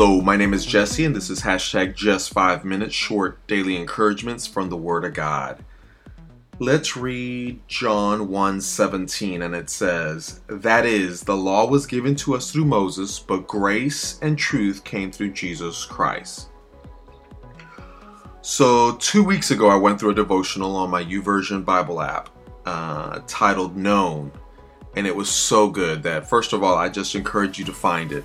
Hello, my name is Jesse, and this is hashtag just five minutes short daily encouragements from the Word of God. Let's read John 1 17, and it says, That is, the law was given to us through Moses, but grace and truth came through Jesus Christ. So, two weeks ago, I went through a devotional on my YouVersion Bible app uh, titled Known, and it was so good that, first of all, I just encourage you to find it.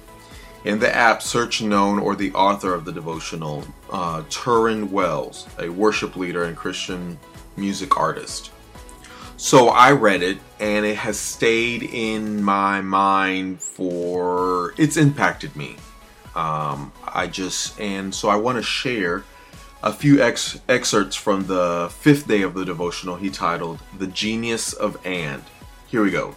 In the app, search known or the author of the devotional, uh, Tauren Wells, a worship leader and Christian music artist. So I read it and it has stayed in my mind for, it's impacted me. Um, I just, and so I want to share a few ex- excerpts from the fifth day of the devotional he titled The Genius of And. Here we go.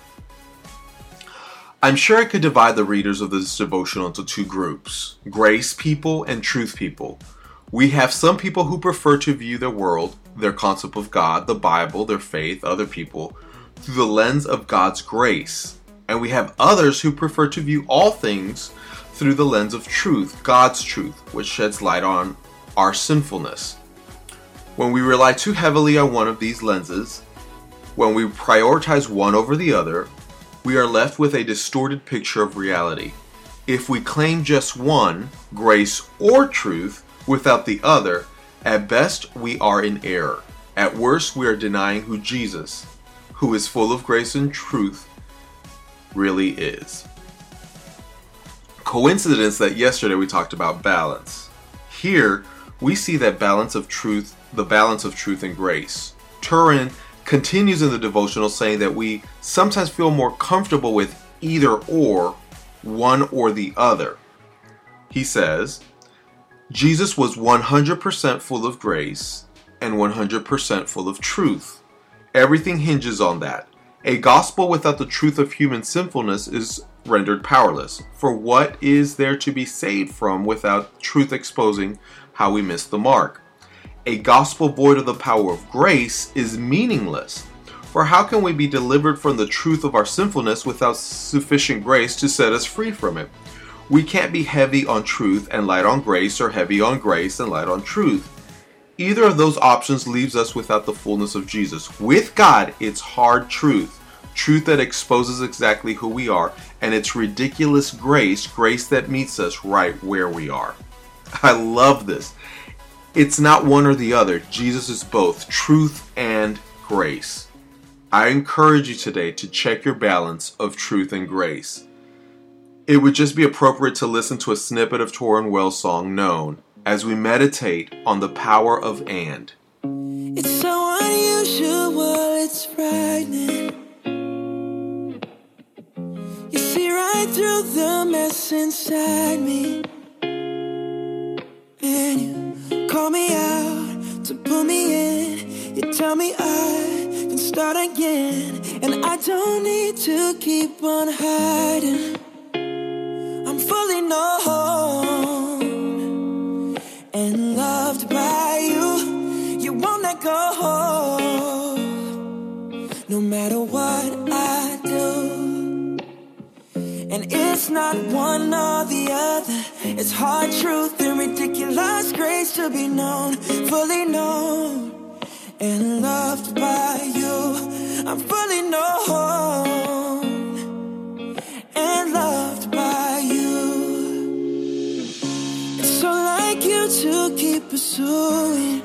I'm sure I could divide the readers of this devotional into two groups grace people and truth people. We have some people who prefer to view their world, their concept of God, the Bible, their faith, other people, through the lens of God's grace. And we have others who prefer to view all things through the lens of truth, God's truth, which sheds light on our sinfulness. When we rely too heavily on one of these lenses, when we prioritize one over the other, we are left with a distorted picture of reality. If we claim just one, grace or truth, without the other, at best we are in error. At worst, we are denying who Jesus, who is full of grace and truth, really is. Coincidence that yesterday we talked about balance. Here, we see that balance of truth, the balance of truth and grace. Tauren continues in the devotional saying that we sometimes feel more comfortable with either or, one or the other. He says, Jesus was 100% full of grace and 100% full of truth. Everything hinges on that. A gospel without the truth of human sinfulness is rendered powerless. For what is there to be saved from without truth exposing how we miss the mark? A gospel void of the power of grace is meaningless. For how can we be delivered from the truth of our sinfulness without sufficient grace to set us free from it? We can't be heavy on truth and light on grace, or heavy on grace and light on truth. Either of those options leaves us without the fullness of Jesus. With God, it's hard truth, truth that exposes exactly who we are, and it's ridiculous grace, grace that meets us right where we are. I love this. It's not one or the other. Jesus is both truth and grace. I encourage you today to check your balance of truth and grace. It would just be appropriate to listen to a snippet of Tauren Wells' song Known as we meditate on the power of and. It's so unusual, it's frightening. You see right through the mess inside me. Call me out to pull me in. You tell me I can start again. And I don't need to keep on hiding. I'm fully known and loved by you. You won't let go. No matter what I do. And it's not one or the other. It's hard truth and grace to be known, fully known and loved by you. I'm fully known and loved by you. It's so like you to keep pursuing.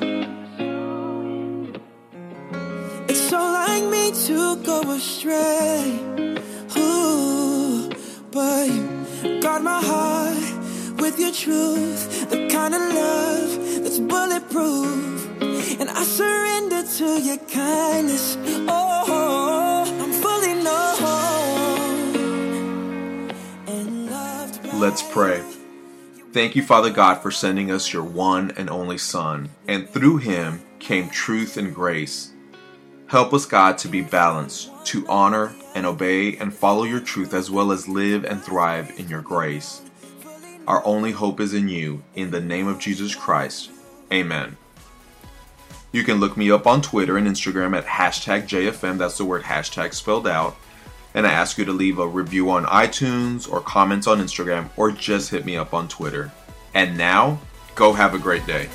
It's so like me to go astray. Ooh, but you guard my heart with your truth, the kind of love that's bulletproof. And I surrender to your kindness. Oh, I'm fully known and loved. Let's pray. Thank you, Father God, for sending us your one and only Son, and through him came truth and grace. Help us, God, to be balanced, to honor and obey and follow your truth, as well as live and thrive in your grace. Our only hope is in you. In the name of Jesus Christ. Amen. You can look me up on Twitter and Instagram at hashtag JFM, that's the word hashtag spelled out. And I ask you to leave a review on iTunes or comments on Instagram or just hit me up on Twitter. And now, go have a great day.